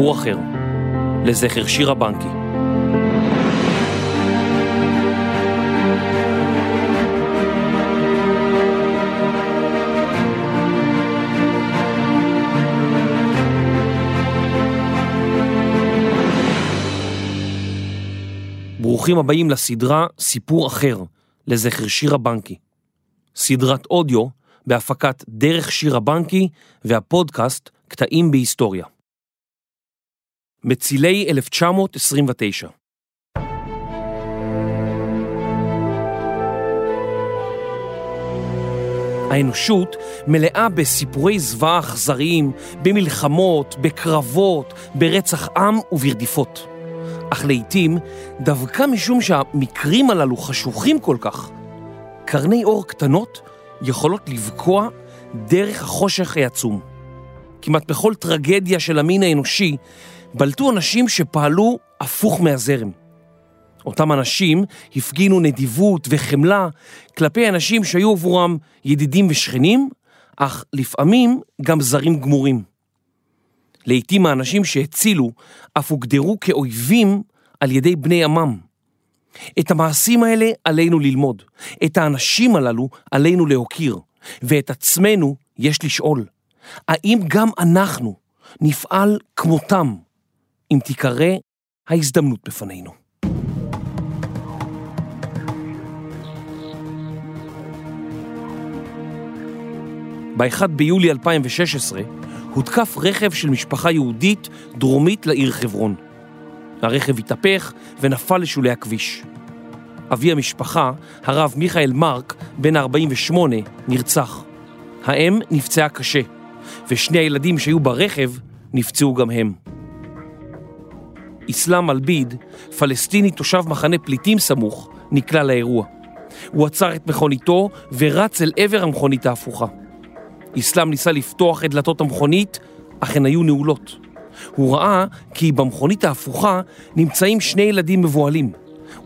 סיפור אחר, לזכר שירה בנקי. ברוכים הבאים לסדרה סיפור אחר, לזכר שירה בנקי. סדרת אודיו בהפקת דרך שירה בנקי והפודקאסט קטעים בהיסטוריה. מצילי 1929 האנושות מלאה בסיפורי זוועה אכזריים, במלחמות, בקרבות, ברצח עם וברדיפות. אך לעתים, דווקא משום שהמקרים הללו חשוכים כל כך, קרני אור קטנות יכולות לבקוע דרך החושך העצום. כמעט בכל טרגדיה של המין האנושי בלטו אנשים שפעלו הפוך מהזרם. אותם אנשים הפגינו נדיבות וחמלה כלפי אנשים שהיו עבורם ידידים ושכנים, אך לפעמים גם זרים גמורים. לעתים האנשים שהצילו אף הוגדרו כאויבים על ידי בני עמם. את המעשים האלה עלינו ללמוד, את האנשים הללו עלינו להוקיר, ואת עצמנו יש לשאול, האם גם אנחנו נפעל כמותם אם תיקרא ההזדמנות בפנינו? ב-1 ביולי 2016 הותקף רכב של משפחה יהודית דרומית לעיר חברון. הרכב התהפך ונפל לשולי הכביש. אבי המשפחה, הרב מיכאל מרק, בן ה-48, נרצח. האם נפצעה קשה, ושני הילדים שהיו ברכב נפצעו גם הם. אסלאם אלביד, פלסטיני תושב מחנה פליטים סמוך, נקלע לאירוע. הוא עצר את מכוניתו ורץ אל עבר המכונית ההפוכה. אסלאם ניסה לפתוח את דלתות המכונית, אך הן היו נעולות. הוא ראה כי במכונית ההפוכה נמצאים שני ילדים מבוהלים,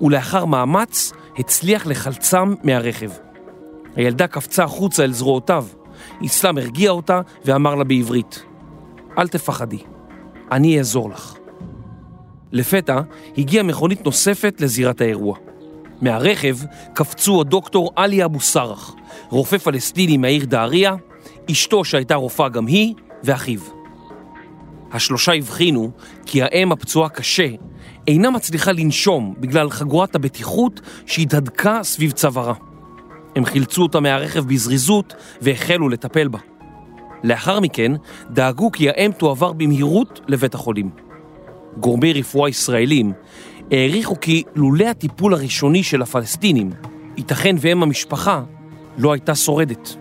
ולאחר מאמץ הצליח לחלצם מהרכב. הילדה קפצה החוצה אל זרועותיו. אסלאם הרגיע אותה ואמר לה בעברית, אל תפחדי, אני אעזור לך. לפתע הגיעה מכונית נוספת לזירת האירוע. מהרכב קפצו הדוקטור עלי אבו סרח, רופא פלסטיני מהעיר דהריה, אשתו שהייתה רופאה גם היא, ואחיו. השלושה הבחינו כי האם הפצועה קשה אינה מצליחה לנשום בגלל חגורת הבטיחות שהתהדקה סביב צווארה. הם חילצו אותה מהרכב בזריזות והחלו לטפל בה. לאחר מכן דאגו כי האם תועבר במהירות לבית החולים. גורמי רפואה ישראלים העריכו כי לולא הטיפול הראשוני של הפלסטינים, ייתכן ואם המשפחה לא הייתה שורדת.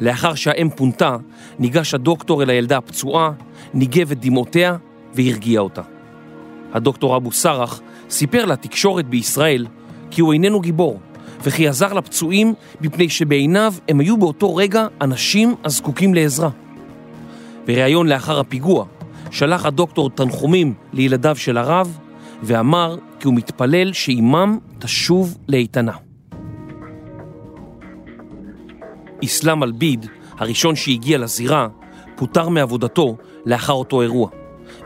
לאחר שהאם פונתה, ניגש הדוקטור אל הילדה הפצועה, ניגב את דמעותיה והרגיע אותה. הדוקטור אבו סרח סיפר לתקשורת בישראל כי הוא איננו גיבור, וכי עזר לפצועים מפני שבעיניו הם היו באותו רגע אנשים הזקוקים לעזרה. בריאיון לאחר הפיגוע, שלח הדוקטור תנחומים לילדיו של הרב, ואמר כי הוא מתפלל שאימם תשוב לאיתנה. אסלאם אלביד, הראשון שהגיע לזירה, פוטר מעבודתו לאחר אותו אירוע,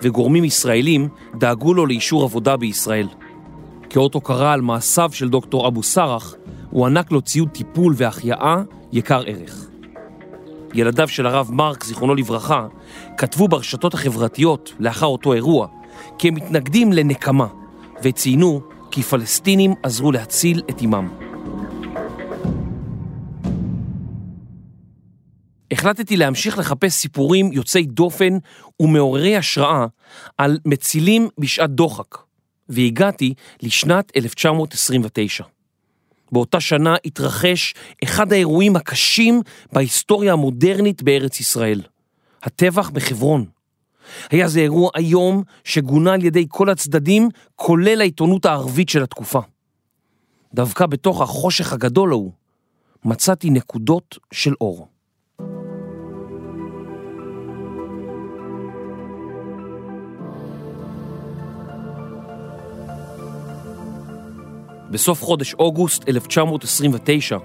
וגורמים ישראלים דאגו לו לאישור עבודה בישראל. כאות הוקרה על מעשיו של דוקטור אבו סרח, הוא ענק לו ציוד טיפול והחייאה יקר ערך. ילדיו של הרב מרק, זיכרונו לברכה, כתבו ברשתות החברתיות לאחר אותו אירוע כי הם מתנגדים לנקמה, וציינו כי פלסטינים עזרו להציל את אימם. החלטתי להמשיך לחפש סיפורים יוצאי דופן ומעוררי השראה על מצילים בשעת דוחק, והגעתי לשנת 1929. באותה שנה התרחש אחד האירועים הקשים בהיסטוריה המודרנית בארץ ישראל, הטבח בחברון. היה זה אירוע איום שגונה על ידי כל הצדדים, כולל העיתונות הערבית של התקופה. דווקא בתוך החושך הגדול ההוא, מצאתי נקודות של אור. בסוף חודש אוגוסט 1929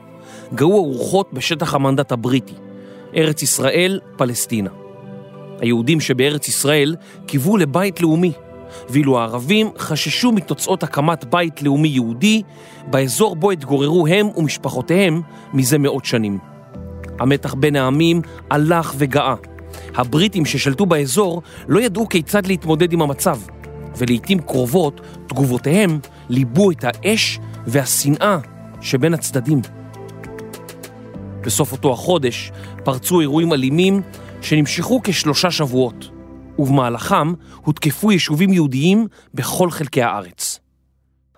גאו הרוחות בשטח המנדט הבריטי, ארץ ישראל, פלסטינה. היהודים שבארץ ישראל קיוו לבית לאומי, ואילו הערבים חששו מתוצאות הקמת בית לאומי יהודי באזור בו התגוררו הם ומשפחותיהם מזה מאות שנים. המתח בין העמים הלך וגאה. הבריטים ששלטו באזור לא ידעו כיצד להתמודד עם המצב, ולעיתים קרובות תגובותיהם ליבו את האש והשנאה שבין הצדדים. בסוף אותו החודש פרצו אירועים אלימים שנמשכו כשלושה שבועות, ובמהלכם הותקפו יישובים יהודיים בכל חלקי הארץ.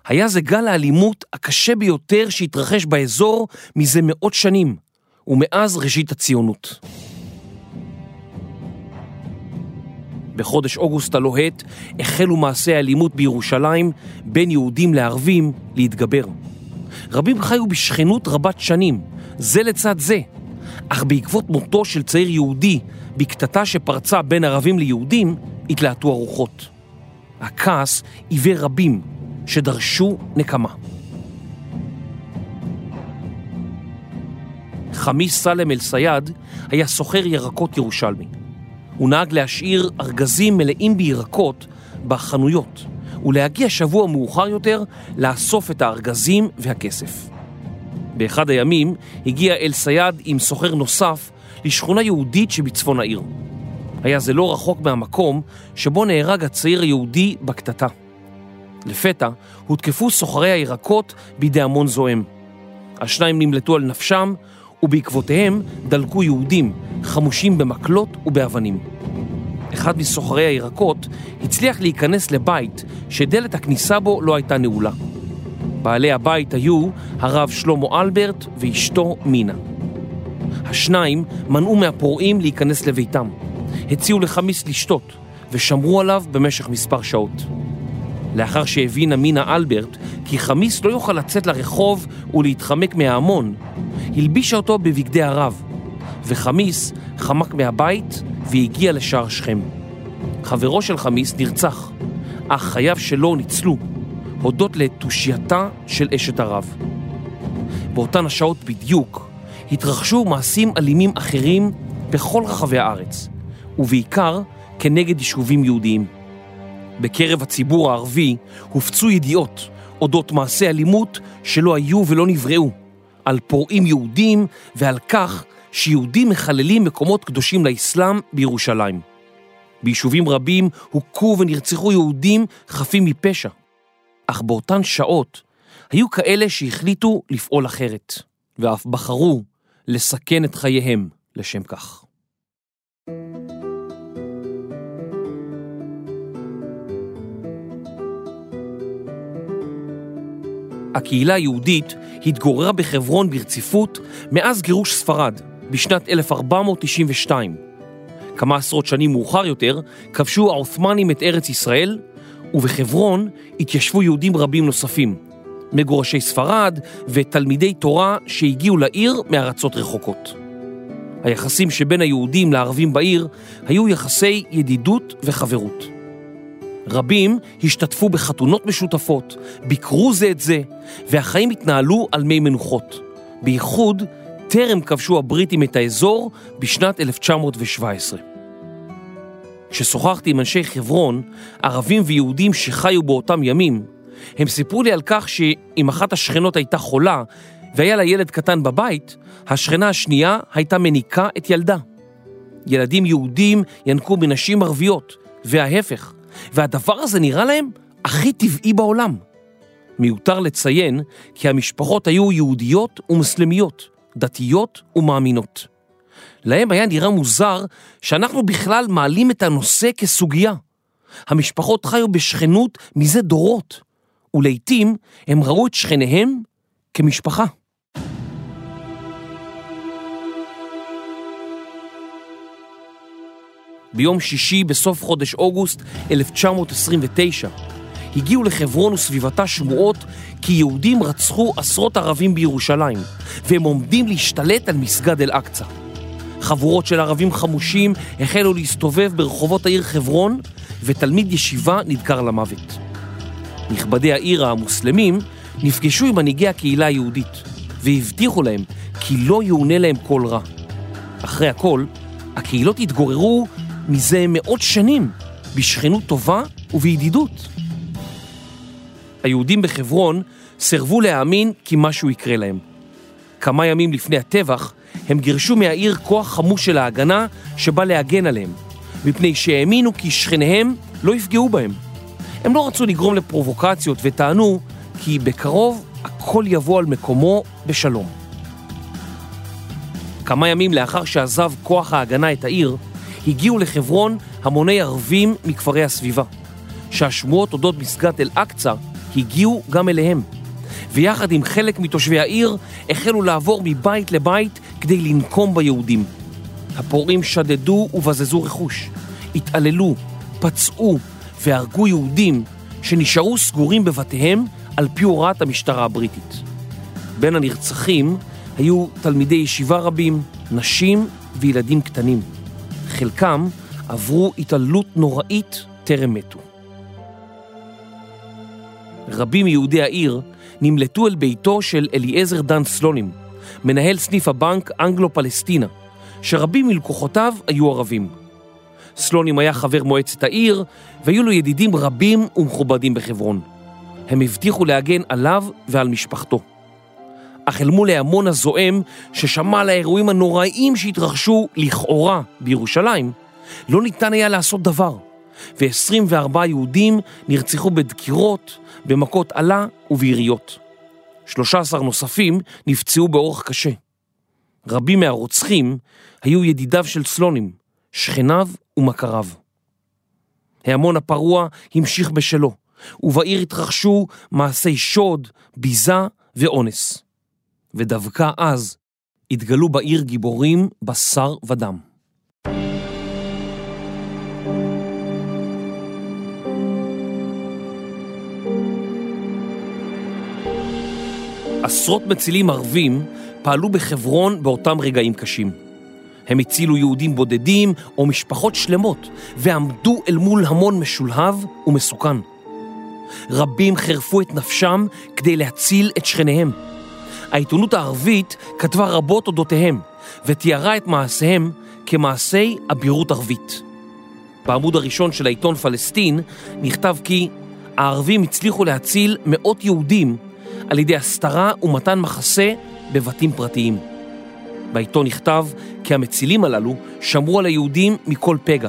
היה זה גל האלימות הקשה ביותר שהתרחש באזור מזה מאות שנים, ומאז ראשית הציונות. בחודש אוגוסט הלוהט החלו מעשי האלימות בירושלים בין יהודים לערבים להתגבר. רבים חיו בשכנות רבת שנים, זה לצד זה, אך בעקבות מותו של צעיר יהודי בקטטה שפרצה בין ערבים ליהודים, התלהטו הרוחות. הכעס עיוור רבים שדרשו נקמה. חמיס סלם אל-סייד היה סוחר ירקות ירושלמי. הוא נהג להשאיר ארגזים מלאים בירקות בחנויות, ולהגיע שבוע מאוחר יותר לאסוף את הארגזים והכסף. באחד הימים הגיע אל-סייד עם סוחר נוסף לשכונה יהודית שבצפון העיר. היה זה לא רחוק מהמקום שבו נהרג הצעיר היהודי בקטטה. לפתע הותקפו סוחרי הירקות בידי המון זועם. השניים נמלטו על נפשם, ובעקבותיהם דלקו יהודים חמושים במקלות ובאבנים. אחד מסוחרי הירקות הצליח להיכנס לבית שדלת הכניסה בו לא הייתה נעולה. בעלי הבית היו הרב שלמה אלברט ואשתו מינה. השניים מנעו מהפורעים להיכנס לביתם, הציעו לחמיס לשתות ושמרו עליו במשך מספר שעות. לאחר שהבינה מינה אלברט כי חמיס לא יוכל לצאת לרחוב ולהתחמק מההמון, הלבישה אותו בבגדי הרב, וחמיס חמק מהבית והגיע לשער שכם. חברו של חמיס נרצח, אך חייו שלו ניצלו, הודות לתושייתה של אשת הרב. באותן השעות בדיוק התרחשו מעשים אלימים אחרים בכל רחבי הארץ, ובעיקר כנגד יישובים יהודיים. בקרב הציבור הערבי הופצו ידיעות אודות מעשי אלימות שלא היו ולא נבראו, על פורעים יהודים ועל כך שיהודים מחללים מקומות קדושים לאסלאם בירושלים. ביישובים רבים הוכו ונרצחו יהודים חפים מפשע, אך באותן שעות היו כאלה שהחליטו לפעול אחרת, ואף בחרו לסכן את חייהם לשם כך. הקהילה היהודית התגוררה בחברון ברציפות מאז גירוש ספרד בשנת 1492. כמה עשרות שנים מאוחר יותר כבשו העות'מאנים את ארץ ישראל, ובחברון התיישבו יהודים רבים נוספים, מגורשי ספרד ותלמידי תורה שהגיעו לעיר מארצות רחוקות. היחסים שבין היהודים לערבים בעיר היו יחסי ידידות וחברות. רבים השתתפו בחתונות משותפות, ביקרו זה את זה, והחיים התנהלו על מי מנוחות. בייחוד טרם כבשו הבריטים את האזור בשנת 1917. כששוחחתי עם אנשי חברון, ערבים ויהודים שחיו באותם ימים, הם סיפרו לי על כך שאם אחת השכנות הייתה חולה והיה לה ילד קטן בבית, השכנה השנייה הייתה מניקה את ילדה. ילדים יהודים ינקו מנשים ערביות, וההפך, והדבר הזה נראה להם הכי טבעי בעולם. מיותר לציין כי המשפחות היו יהודיות ומוסלמיות, דתיות ומאמינות. להם היה נראה מוזר שאנחנו בכלל מעלים את הנושא כסוגיה. המשפחות חיו בשכנות מזה דורות, ולעיתים הם ראו את שכניהם כמשפחה. ביום שישי בסוף חודש אוגוסט 1929 הגיעו לחברון וסביבתה שמועות כי יהודים רצחו עשרות ערבים בירושלים והם עומדים להשתלט על מסגד אל-אקצא. חבורות של ערבים חמושים החלו להסתובב ברחובות העיר חברון ותלמיד ישיבה נדקר למוות. נכבדי העיר המוסלמים נפגשו עם מנהיגי הקהילה היהודית והבטיחו להם כי לא יאונה להם כל רע. אחרי הכל, הקהילות התגוררו מזה מאות שנים בשכנות טובה ובידידות. היהודים בחברון סירבו להאמין כי משהו יקרה להם. כמה ימים לפני הטבח הם גירשו מהעיר כוח חמוש של ההגנה שבא להגן עליהם, מפני שהאמינו כי שכניהם לא יפגעו בהם. הם לא רצו לגרום לפרובוקציות וטענו כי בקרוב הכל יבוא על מקומו בשלום. כמה ימים לאחר שעזב כוח ההגנה את העיר, הגיעו לחברון המוני ערבים מכפרי הסביבה, שהשמועות אודות מסגד אל-אקצא הגיעו גם אליהם, ויחד עם חלק מתושבי העיר החלו לעבור מבית לבית כדי לנקום ביהודים. הפורעים שדדו ובזזו רכוש, התעללו, פצעו והרגו יהודים שנשארו סגורים בבתיהם על פי הוראת המשטרה הבריטית. בין הנרצחים היו תלמידי ישיבה רבים, נשים וילדים קטנים. חלקם עברו התעללות נוראית טרם מתו. רבים מיהודי העיר נמלטו אל ביתו של אליעזר דן סלונים, מנהל סניף הבנק אנגלו-פלסטינה, שרבים מלקוחותיו היו ערבים. סלונים היה חבר מועצת העיר, והיו לו ידידים רבים ומכובדים בחברון. הם הבטיחו להגן עליו ועל משפחתו. אך אל מול ההמון הזועם ששמע על האירועים הנוראיים שהתרחשו לכאורה בירושלים, לא ניתן היה לעשות דבר, ו-24 יהודים נרצחו בדקירות, במכות עלה וביריות. 13 נוספים נפצעו באורח קשה. רבים מהרוצחים היו ידידיו של סלונים, שכניו ומכריו. ההמון הפרוע המשיך בשלו, ובעיר התרחשו מעשי שוד, ביזה ואונס. ודווקא אז התגלו בעיר גיבורים בשר ודם. עשרות מצילים ערבים פעלו בחברון באותם רגעים קשים. הם הצילו יהודים בודדים או משפחות שלמות ועמדו אל מול המון משולהב ומסוכן. רבים חירפו את נפשם כדי להציל את שכניהם. העיתונות הערבית כתבה רבות אודותיהם ותיארה את מעשיהם כמעשי אבירות ערבית. בעמוד הראשון של העיתון פלסטין נכתב כי הערבים הצליחו להציל מאות יהודים על ידי הסתרה ומתן מחסה בבתים פרטיים. בעיתון נכתב כי המצילים הללו שמרו על היהודים מכל פגע.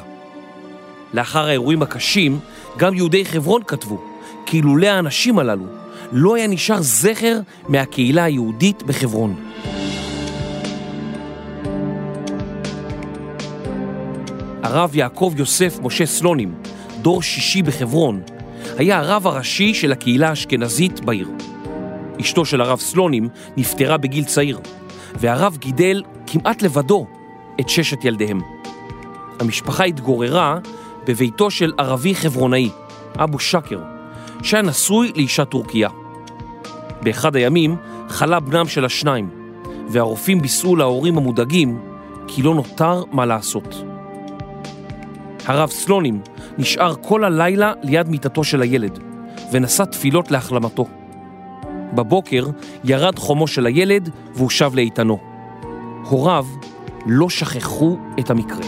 לאחר האירועים הקשים, גם יהודי חברון כתבו כי אילולא האנשים הללו לא היה נשאר זכר מהקהילה היהודית בחברון. הרב יעקב יוסף משה סלונים, דור שישי בחברון, היה הרב הראשי של הקהילה האשכנזית בעיר. אשתו של הרב סלונים נפטרה בגיל צעיר, והרב גידל כמעט לבדו את ששת ילדיהם. המשפחה התגוררה בביתו של ערבי חברונאי, אבו שקר, שהיה נשוי לאישה טורקיה. באחד הימים חלה בנם של השניים, והרופאים בישאו להורים המודאגים כי לא נותר מה לעשות. הרב סלונים נשאר כל הלילה ליד מיטתו של הילד, ונשא תפילות להחלמתו. בבוקר ירד חומו של הילד והוא שב לאיתנו. הוריו לא שכחו את המקרה.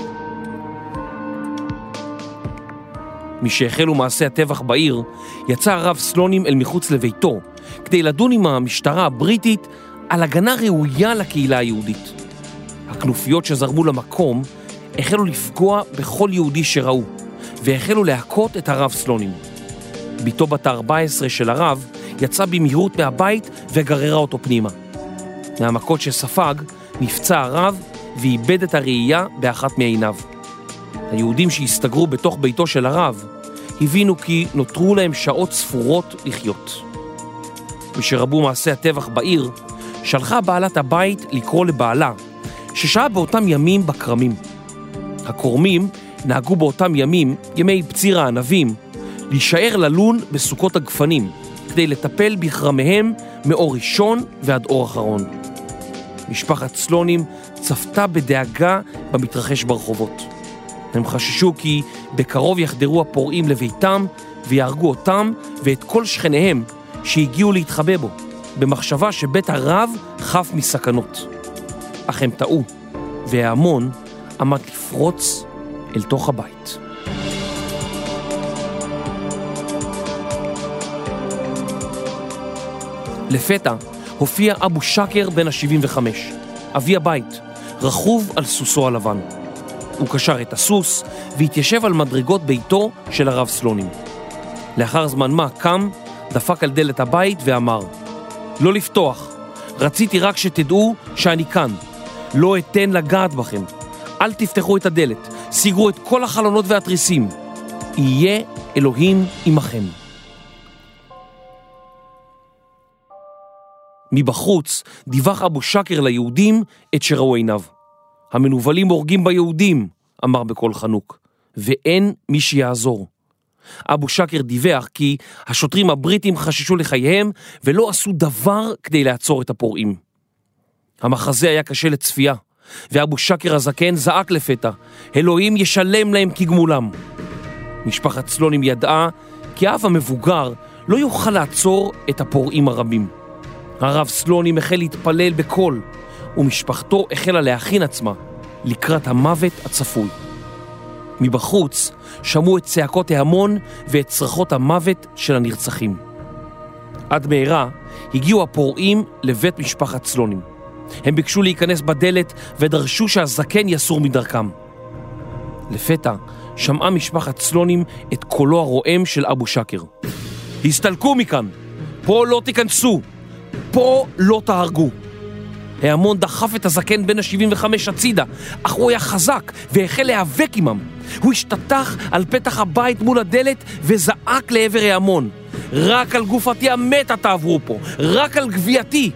משהחלו מעשי הטבח בעיר, יצא הרב סלונים אל מחוץ לביתו כדי לדון עם המשטרה הבריטית על הגנה ראויה לקהילה היהודית. הכנופיות שזרמו למקום החלו לפגוע בכל יהודי שראו, והחלו להכות את הרב סלונים. בתו בת ה-14 של הרב יצאה במהירות מהבית וגררה אותו פנימה. מהמכות שספג נפצע הרב ואיבד את הראייה באחת מעיניו. היהודים שהסתגרו בתוך ביתו של הרב הבינו כי נותרו להם שעות ספורות לחיות. משרבו מעשי הטבח בעיר, שלחה בעלת הבית לקרוא לבעלה, ששהה באותם ימים בכרמים. הכורמים נהגו באותם ימים, ימי פציר הענבים, להישאר ללון בסוכות הגפנים, כדי לטפל בכרמיהם מאור ראשון ועד אור אחרון. משפחת סלונים צפתה בדאגה במתרחש ברחובות. הם חששו כי בקרוב יחדרו הפורעים לביתם ויהרגו אותם ואת כל שכניהם שהגיעו להתחבא בו, במחשבה שבית הרב חף מסכנות. אך הם טעו, וההמון עמד לפרוץ אל תוך הבית. לפתע הופיע אבו שקר בן ה-75, אבי הבית, רכוב על סוסו הלבן. הוא קשר את הסוס והתיישב על מדרגות ביתו של הרב סלונים. לאחר זמן מה קם, דפק על דלת הבית ואמר, לא לפתוח, רציתי רק שתדעו שאני כאן. לא אתן לגעת בכם. אל תפתחו את הדלת, סגרו את כל החלונות והתריסים. יהיה אלוהים עמכם. מבחוץ דיווח אבו שקר ליהודים את שראו עיניו. המנוולים הורגים ביהודים, אמר בקול חנוק, ואין מי שיעזור. אבו שקר דיווח כי השוטרים הבריטים חששו לחייהם ולא עשו דבר כדי לעצור את הפורעים. המחזה היה קשה לצפייה, ואבו שקר הזקן זעק לפתע, אלוהים ישלם להם כגמולם. משפחת סלונים ידעה כי האב המבוגר לא יוכל לעצור את הפורעים הרבים. הרב סלונים החל להתפלל בקול, ומשפחתו החלה להכין עצמה לקראת המוות הצפוי. מבחוץ שמעו את צעקות ההמון ואת צרחות המוות של הנרצחים. עד מהרה הגיעו הפורעים לבית משפחת סלונים. הם ביקשו להיכנס בדלת ודרשו שהזקן יסור מדרכם. לפתע שמעה משפחת סלונים את קולו הרועם של אבו שקר. הסתלקו מכאן! פה לא תיכנסו! פה לא תהרגו! ההמון דחף את הזקן בן ה-75 הצידה, אך הוא היה חזק והחל להיאבק עמם. הוא השתטח על פתח הבית מול הדלת וזעק לעבר ההמון. רק על גופתי המתה תעברו פה, רק על גווייתי.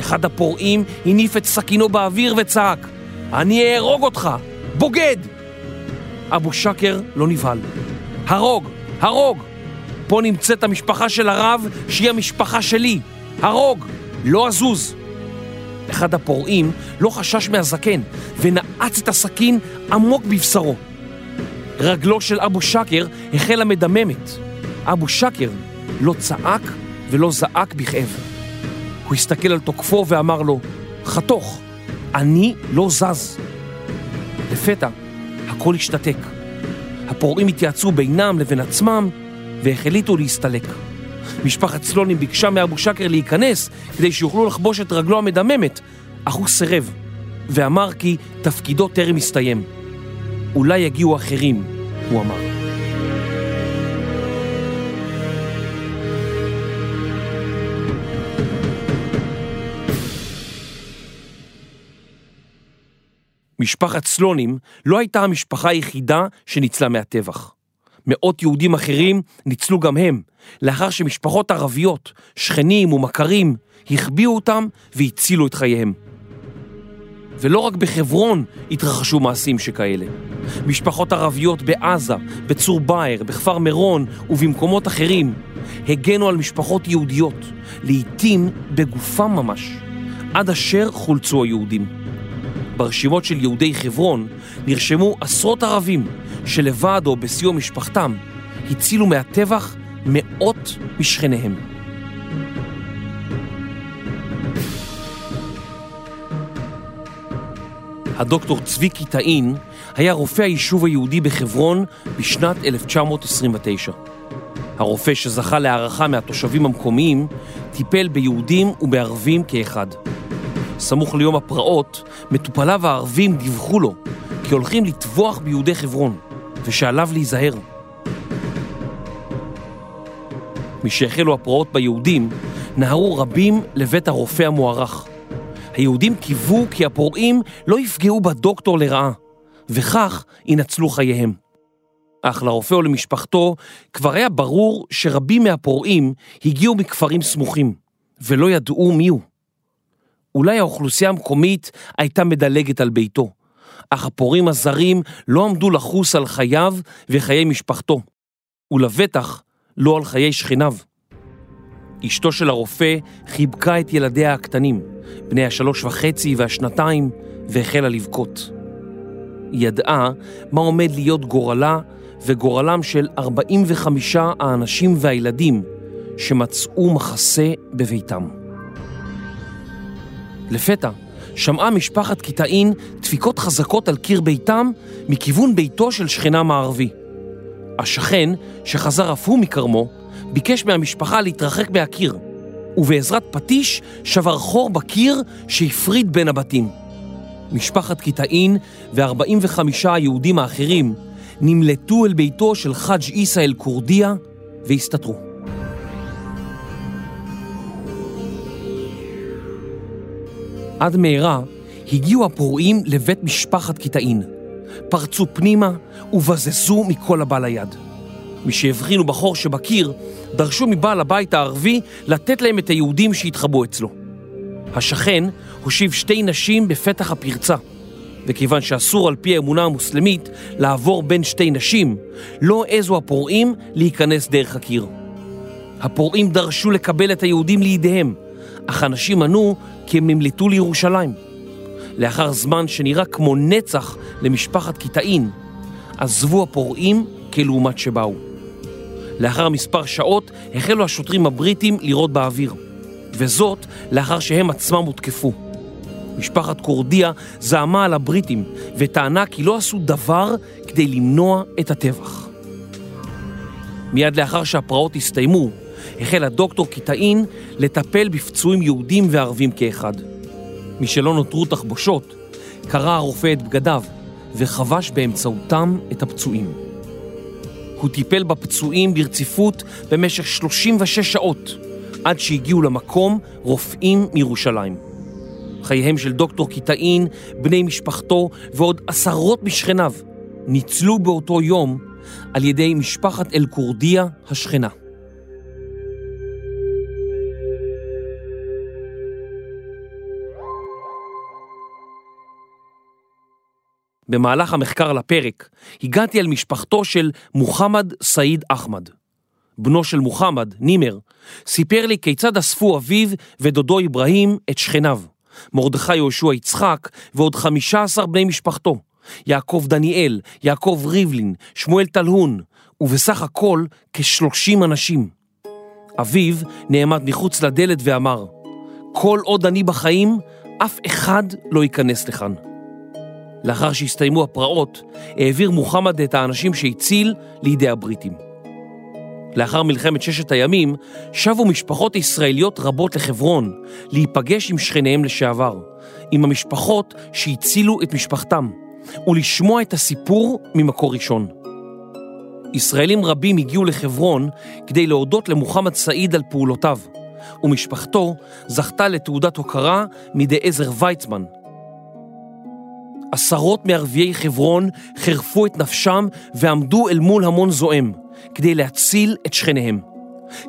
אחד הפורעים הניף את סכינו באוויר וצעק, אני אהרוג אותך, בוגד! אבו שקר לא נבהל. הרוג, הרוג! פה נמצאת המשפחה של הרב, שהיא המשפחה שלי. הרוג, לא אזוז. אחד הפורעים לא חשש מהזקן ונעץ את הסכין עמוק בבשרו. רגלו של אבו שקר החלה מדממת. אבו שקר לא צעק ולא זעק בכאב. הוא הסתכל על תוקפו ואמר לו, חתוך, אני לא זז. לפתע הכל השתתק. הפורעים התייעצו בינם לבין עצמם והחליטו להסתלק. משפחת סלונים ביקשה מאבו שקר להיכנס כדי שיוכלו לחבוש את רגלו המדממת, אך הוא סירב, ואמר כי תפקידו טרם הסתיים. אולי יגיעו אחרים, הוא אמר. משפחת סלונים לא הייתה המשפחה היחידה שניצלה מהטבח. מאות יהודים אחרים ניצלו גם הם, לאחר שמשפחות ערביות, שכנים ומכרים, החביאו אותם והצילו את חייהם. ולא רק בחברון התרחשו מעשים שכאלה. משפחות ערביות בעזה, בצור באר, בכפר מירון ובמקומות אחרים הגנו על משפחות יהודיות, לעתים בגופם ממש, עד אשר חולצו היהודים. ברשימות של יהודי חברון נרשמו עשרות ערבים שלבד או בסיוע משפחתם הצילו מהטבח מאות משכניהם. הדוקטור צבי קיטאין היה רופא היישוב היהודי בחברון בשנת 1929. הרופא שזכה להערכה מהתושבים המקומיים טיפל ביהודים ובערבים כאחד. סמוך ליום הפרעות, מטופליו הערבים דיווחו לו כי הולכים לטבוח ביהודי חברון ושעליו להיזהר. משהחלו הפרעות ביהודים, נהרו רבים לבית הרופא המוערך. היהודים קיוו כי הפורעים לא יפגעו בדוקטור לרעה, וכך ינצלו חייהם. אך לרופא או למשפחתו כבר היה ברור שרבים מהפורעים הגיעו מכפרים סמוכים, ולא ידעו מיהו. אולי האוכלוסייה המקומית הייתה מדלגת על ביתו, אך הפורעים הזרים לא עמדו לחוס על חייו וחיי משפחתו, ולבטח לא על חיי שכניו. אשתו של הרופא חיבקה את ילדיה הקטנים, בני השלוש וחצי והשנתיים, והחלה לבכות. היא ידעה מה עומד להיות גורלה וגורלם של 45 האנשים והילדים שמצאו מחסה בביתם. לפתע שמעה משפחת קיטאין דפיקות חזקות על קיר ביתם מכיוון ביתו של שכנה מערבי. השכן, שחזר אף הוא מכרמו, ביקש מהמשפחה להתרחק מהקיר, ובעזרת פטיש שבר חור בקיר שהפריד בין הבתים. משפחת קיטאין ו-45 היהודים האחרים נמלטו אל ביתו של חאג' עיסא אל-כורדיה והסתתרו. עד מהרה הגיעו הפורעים לבית משפחת קיטאין. פרצו פנימה ובזזו מכל הבא ליד. משהבחינו בחור שבקיר, דרשו מבעל הבית הערבי לתת להם את היהודים שהתחבאו אצלו. השכן הושיב שתי נשים בפתח הפרצה, וכיוון שאסור על פי האמונה המוסלמית לעבור בין שתי נשים, לא העזו הפורעים להיכנס דרך הקיר. הפורעים דרשו לקבל את היהודים לידיהם, אך הנשים ענו כי הם נמלטו לירושלים. לאחר זמן שנראה כמו נצח למשפחת קיטאין, עזבו הפורעים כלעומת שבאו. לאחר מספר שעות החלו השוטרים הבריטים לירות באוויר, וזאת לאחר שהם עצמם הותקפו. משפחת קורדיה זעמה על הבריטים וטענה כי לא עשו דבר כדי למנוע את הטבח. מיד לאחר שהפרעות הסתיימו, החל הדוקטור קיטאין לטפל בפצועים יהודים וערבים כאחד. משלא נותרו תחבושות, קרע הרופא את בגדיו וחבש באמצעותם את הפצועים. הוא טיפל בפצועים ברציפות במשך 36 שעות, עד שהגיעו למקום רופאים מירושלים. חייהם של דוקטור קיטאין, בני משפחתו ועוד עשרות משכניו ניצלו באותו יום על ידי משפחת אל-כורדיה השכנה. במהלך המחקר לפרק הגעתי אל משפחתו של מוחמד סעיד אחמד. בנו של מוחמד, נימר, סיפר לי כיצד אספו אביו ודודו אברהים את שכניו, מרדכי יהושע יצחק ועוד חמישה עשר בני משפחתו, יעקב דניאל, יעקב ריבלין, שמואל טלהון, ובסך הכל כשלושים אנשים. אביו נעמד מחוץ לדלת ואמר, כל עוד אני בחיים, אף אחד לא ייכנס לכאן. לאחר שהסתיימו הפרעות, העביר מוחמד את האנשים שהציל לידי הבריטים. לאחר מלחמת ששת הימים, שבו משפחות ישראליות רבות לחברון להיפגש עם שכניהם לשעבר, עם המשפחות שהצילו את משפחתם, ולשמוע את הסיפור ממקור ראשון. ישראלים רבים הגיעו לחברון כדי להודות למוחמד סעיד על פעולותיו, ומשפחתו זכתה לתעודת הוקרה מידי עזר ויצמן, עשרות מערביי חברון חירפו את נפשם ועמדו אל מול המון זועם כדי להציל את שכניהם.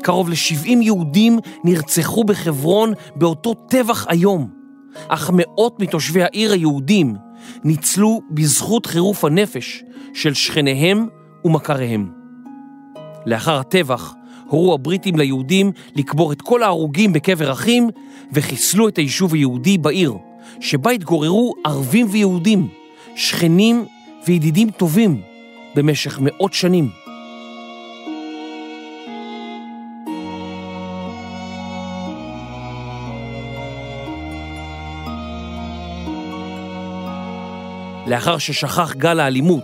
קרוב ל-70 יהודים נרצחו בחברון באותו טבח איום, אך מאות מתושבי העיר היהודים ניצלו בזכות חירוף הנפש של שכניהם ומכריהם. לאחר הטבח הורו הבריטים ליהודים לקבור את כל ההרוגים בקבר אחים וחיסלו את היישוב היהודי בעיר. שבה התגוררו ערבים ויהודים, שכנים וידידים טובים במשך מאות שנים. לאחר ששכח גל האלימות,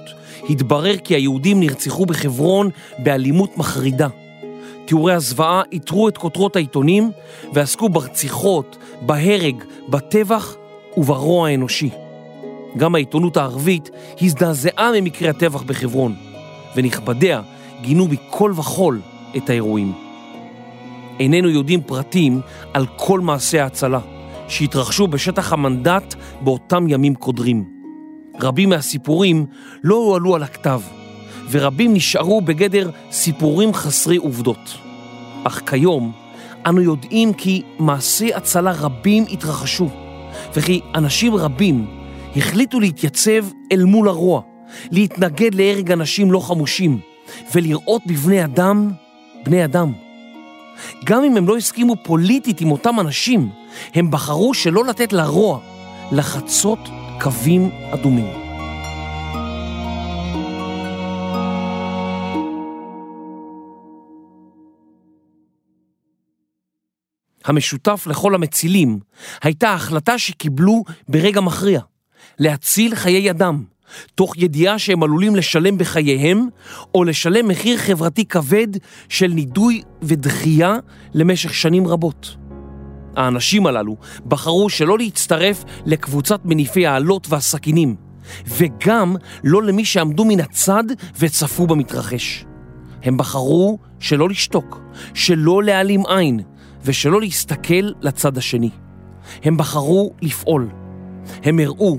התברר כי היהודים נרצחו בחברון באלימות מחרידה. תיאורי הזוועה איתרו את כותרות העיתונים ועסקו ברציחות, בהרג, בטבח וברוע האנושי. גם העיתונות הערבית הזדעזעה ממקרי הטבח בחברון, ונכבדיה גינו מכל וכול את האירועים. איננו יודעים פרטים על כל מעשי ההצלה שהתרחשו בשטח המנדט באותם ימים קודרים. רבים מהסיפורים לא הועלו על הכתב, ורבים נשארו בגדר סיפורים חסרי עובדות. אך כיום אנו יודעים כי מעשי הצלה רבים התרחשו. וכי אנשים רבים החליטו להתייצב אל מול הרוע, להתנגד להרג אנשים לא חמושים, ולראות בבני אדם, בני אדם. גם אם הם לא הסכימו פוליטית עם אותם אנשים, הם בחרו שלא לתת לרוע לחצות קווים אדומים. המשותף לכל המצילים הייתה ההחלטה שקיבלו ברגע מכריע, להציל חיי אדם, תוך ידיעה שהם עלולים לשלם בחייהם, או לשלם מחיר חברתי כבד של נידוי ודחייה למשך שנים רבות. האנשים הללו בחרו שלא להצטרף לקבוצת מניפי האלות והסכינים, וגם לא למי שעמדו מן הצד וצפו במתרחש. הם בחרו שלא לשתוק, שלא להעלים עין, ושלא להסתכל לצד השני. הם בחרו לפעול. הם הראו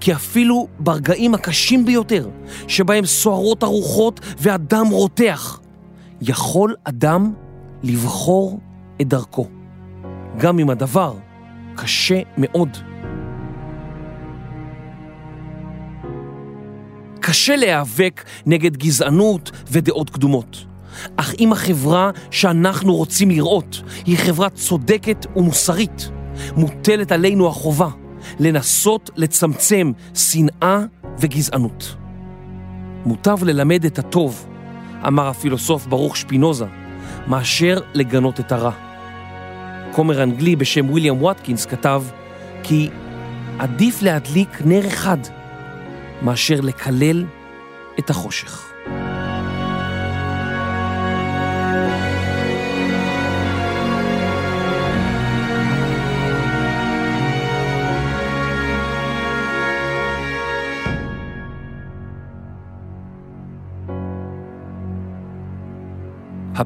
כי אפילו ברגעים הקשים ביותר, שבהם סוערות הרוחות והדם רותח, יכול אדם לבחור את דרכו, גם אם הדבר קשה מאוד. קשה להיאבק נגד גזענות ודעות קדומות. אך אם החברה שאנחנו רוצים לראות היא חברה צודקת ומוסרית, מוטלת עלינו החובה לנסות לצמצם שנאה וגזענות. מוטב ללמד את הטוב, אמר הפילוסוף ברוך שפינוזה, מאשר לגנות את הרע. כומר אנגלי בשם ויליאם וואטקינס כתב כי עדיף להדליק נר אחד מאשר לקלל את החושך.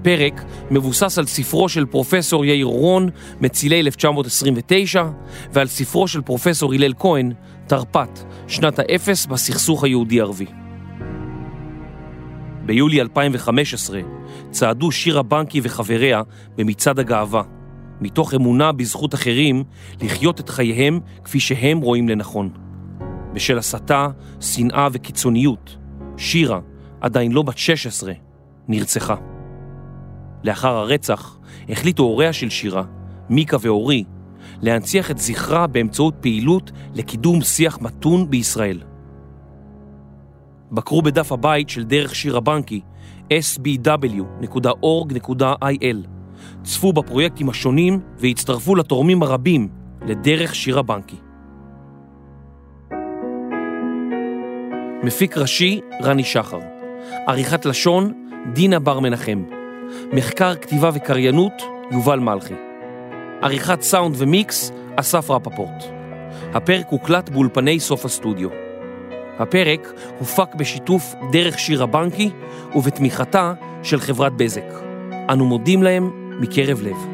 הפרק מבוסס על ספרו של פרופסור יאיר רון, מצילי 1929, ועל ספרו של פרופסור הלל כהן, תרפ"ט, שנת האפס בסכסוך היהודי-ערבי. ביולי 2015 צעדו שירה בנקי וחבריה במצעד הגאווה, מתוך אמונה בזכות אחרים לחיות את חייהם כפי שהם רואים לנכון. בשל הסתה, שנאה וקיצוניות, שירה, עדיין לא בת 16, נרצחה. לאחר הרצח החליטו הוריה של שירה, מיקה ואורי, להנציח את זכרה באמצעות פעילות לקידום שיח מתון בישראל. בקרו בדף הבית של דרך שירה בנקי, sbw.org.il, צפו בפרויקטים השונים והצטרפו לתורמים הרבים לדרך שירה בנקי. מפיק ראשי, רני שחר. עריכת לשון, דינה בר מנחם. מחקר, כתיבה וקריינות, יובל מלכי. עריכת סאונד ומיקס, אסף רפפורט. הפרק הוקלט באולפני סוף הסטודיו. הפרק הופק בשיתוף דרך שיר הבנקי ובתמיכתה של חברת בזק. אנו מודים להם מקרב לב.